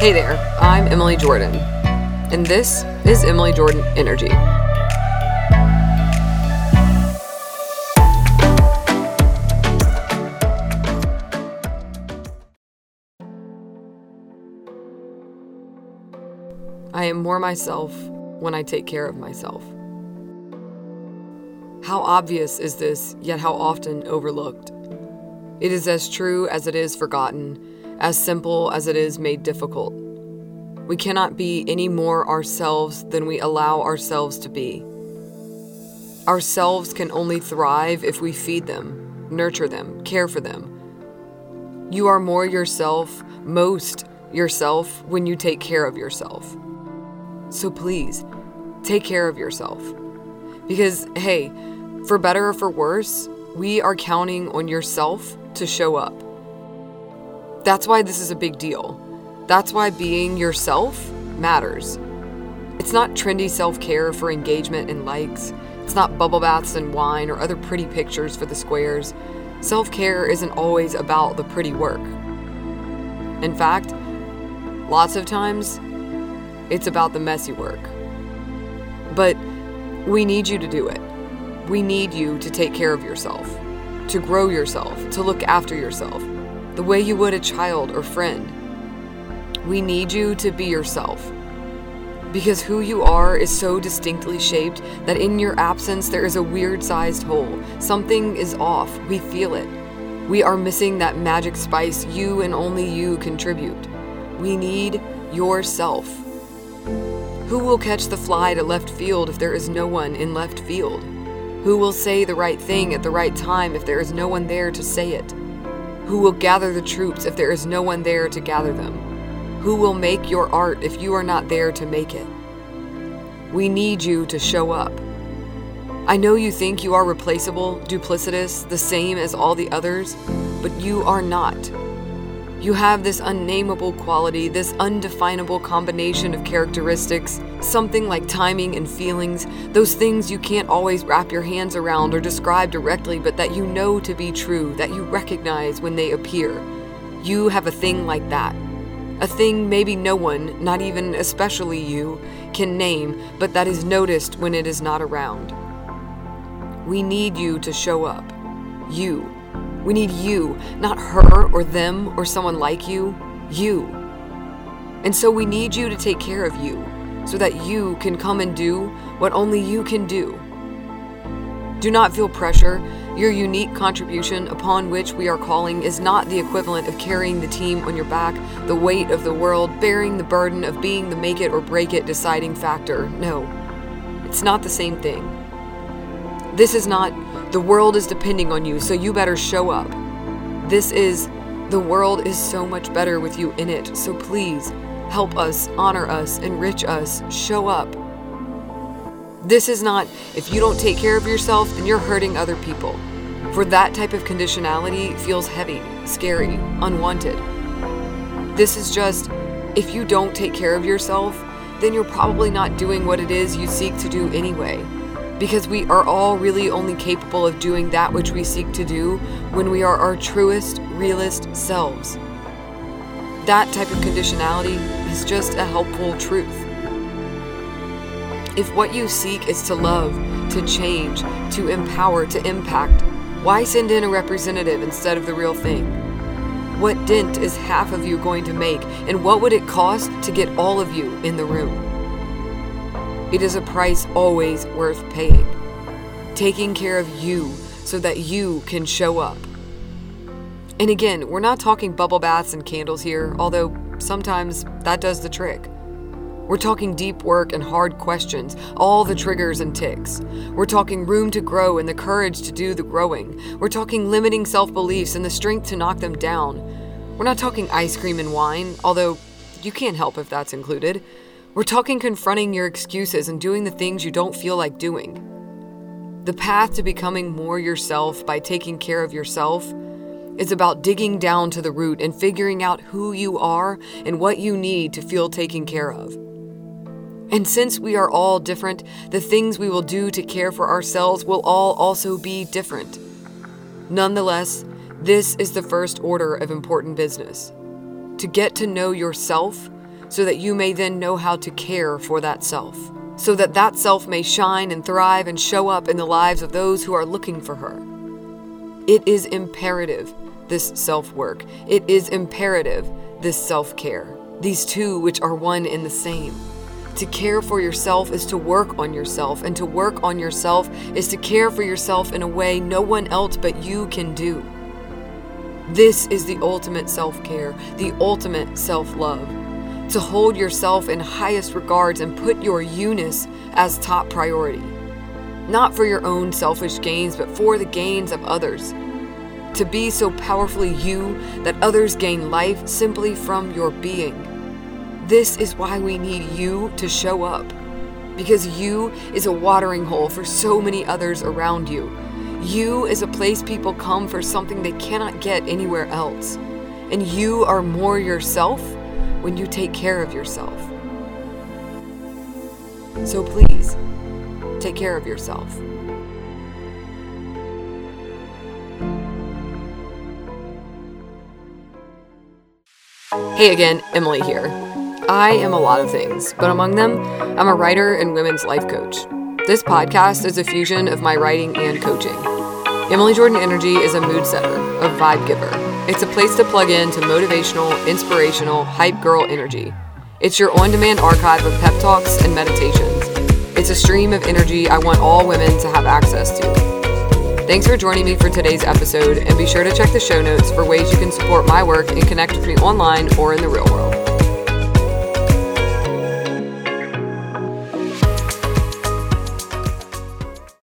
Hey there, I'm Emily Jordan, and this is Emily Jordan Energy. I am more myself when I take care of myself. How obvious is this, yet how often overlooked? It is as true as it is forgotten, as simple as it is made difficult. We cannot be any more ourselves than we allow ourselves to be. Ourselves can only thrive if we feed them, nurture them, care for them. You are more yourself, most yourself, when you take care of yourself. So please, take care of yourself. Because, hey, for better or for worse, we are counting on yourself to show up. That's why this is a big deal. That's why being yourself matters. It's not trendy self care for engagement and likes. It's not bubble baths and wine or other pretty pictures for the squares. Self care isn't always about the pretty work. In fact, lots of times, it's about the messy work. But we need you to do it. We need you to take care of yourself, to grow yourself, to look after yourself, the way you would a child or friend. We need you to be yourself. Because who you are is so distinctly shaped that in your absence there is a weird sized hole. Something is off. We feel it. We are missing that magic spice you and only you contribute. We need yourself. Who will catch the fly to left field if there is no one in left field? Who will say the right thing at the right time if there is no one there to say it? Who will gather the troops if there is no one there to gather them? Who will make your art if you are not there to make it? We need you to show up. I know you think you are replaceable, duplicitous, the same as all the others, but you are not. You have this unnameable quality, this undefinable combination of characteristics, something like timing and feelings, those things you can't always wrap your hands around or describe directly, but that you know to be true, that you recognize when they appear. You have a thing like that. A thing maybe no one, not even especially you, can name, but that is noticed when it is not around. We need you to show up. You we need you, not her or them or someone like you. You. And so we need you to take care of you so that you can come and do what only you can do. Do not feel pressure. Your unique contribution upon which we are calling is not the equivalent of carrying the team on your back, the weight of the world, bearing the burden of being the make it or break it deciding factor. No, it's not the same thing. This is not the world is depending on you, so you better show up. This is the world is so much better with you in it, so please help us, honor us, enrich us, show up. This is not if you don't take care of yourself, then you're hurting other people. For that type of conditionality feels heavy, scary, unwanted. This is just if you don't take care of yourself, then you're probably not doing what it is you seek to do anyway because we are all really only capable of doing that which we seek to do when we are our truest, realest selves. That type of conditionality is just a helpful truth. If what you seek is to love, to change, to empower, to impact, why send in a representative instead of the real thing? What dent is half of you going to make, and what would it cost to get all of you in the room? It is a price always worth paying. Taking care of you so that you can show up. And again, we're not talking bubble baths and candles here, although sometimes that does the trick. We're talking deep work and hard questions, all the triggers and ticks. We're talking room to grow and the courage to do the growing. We're talking limiting self beliefs and the strength to knock them down. We're not talking ice cream and wine, although you can't help if that's included. We're talking confronting your excuses and doing the things you don't feel like doing. The path to becoming more yourself by taking care of yourself is about digging down to the root and figuring out who you are and what you need to feel taken care of. And since we are all different, the things we will do to care for ourselves will all also be different. Nonetheless, this is the first order of important business. To get to know yourself so that you may then know how to care for that self, so that that self may shine and thrive and show up in the lives of those who are looking for her. It is imperative, this self work. It is imperative, this self care. These two, which are one and the same. To care for yourself is to work on yourself, and to work on yourself is to care for yourself in a way no one else but you can do. This is the ultimate self care, the ultimate self love. To hold yourself in highest regards and put your eunice as top priority. Not for your own selfish gains, but for the gains of others. To be so powerfully you that others gain life simply from your being. This is why we need you to show up. Because you is a watering hole for so many others around you. You is a place people come for something they cannot get anywhere else. And you are more yourself when you take care of yourself. So please, take care of yourself. Hey again, Emily here. I am a lot of things, but among them, I'm a writer and women's life coach. This podcast is a fusion of my writing and coaching. Emily Jordan Energy is a mood setter, a vibe giver. It's a place to plug in to motivational, inspirational, hype girl energy. It's your on demand archive of pep talks and meditations. It's a stream of energy I want all women to have access to. Thanks for joining me for today's episode, and be sure to check the show notes for ways you can support my work and connect with me online or in the real world.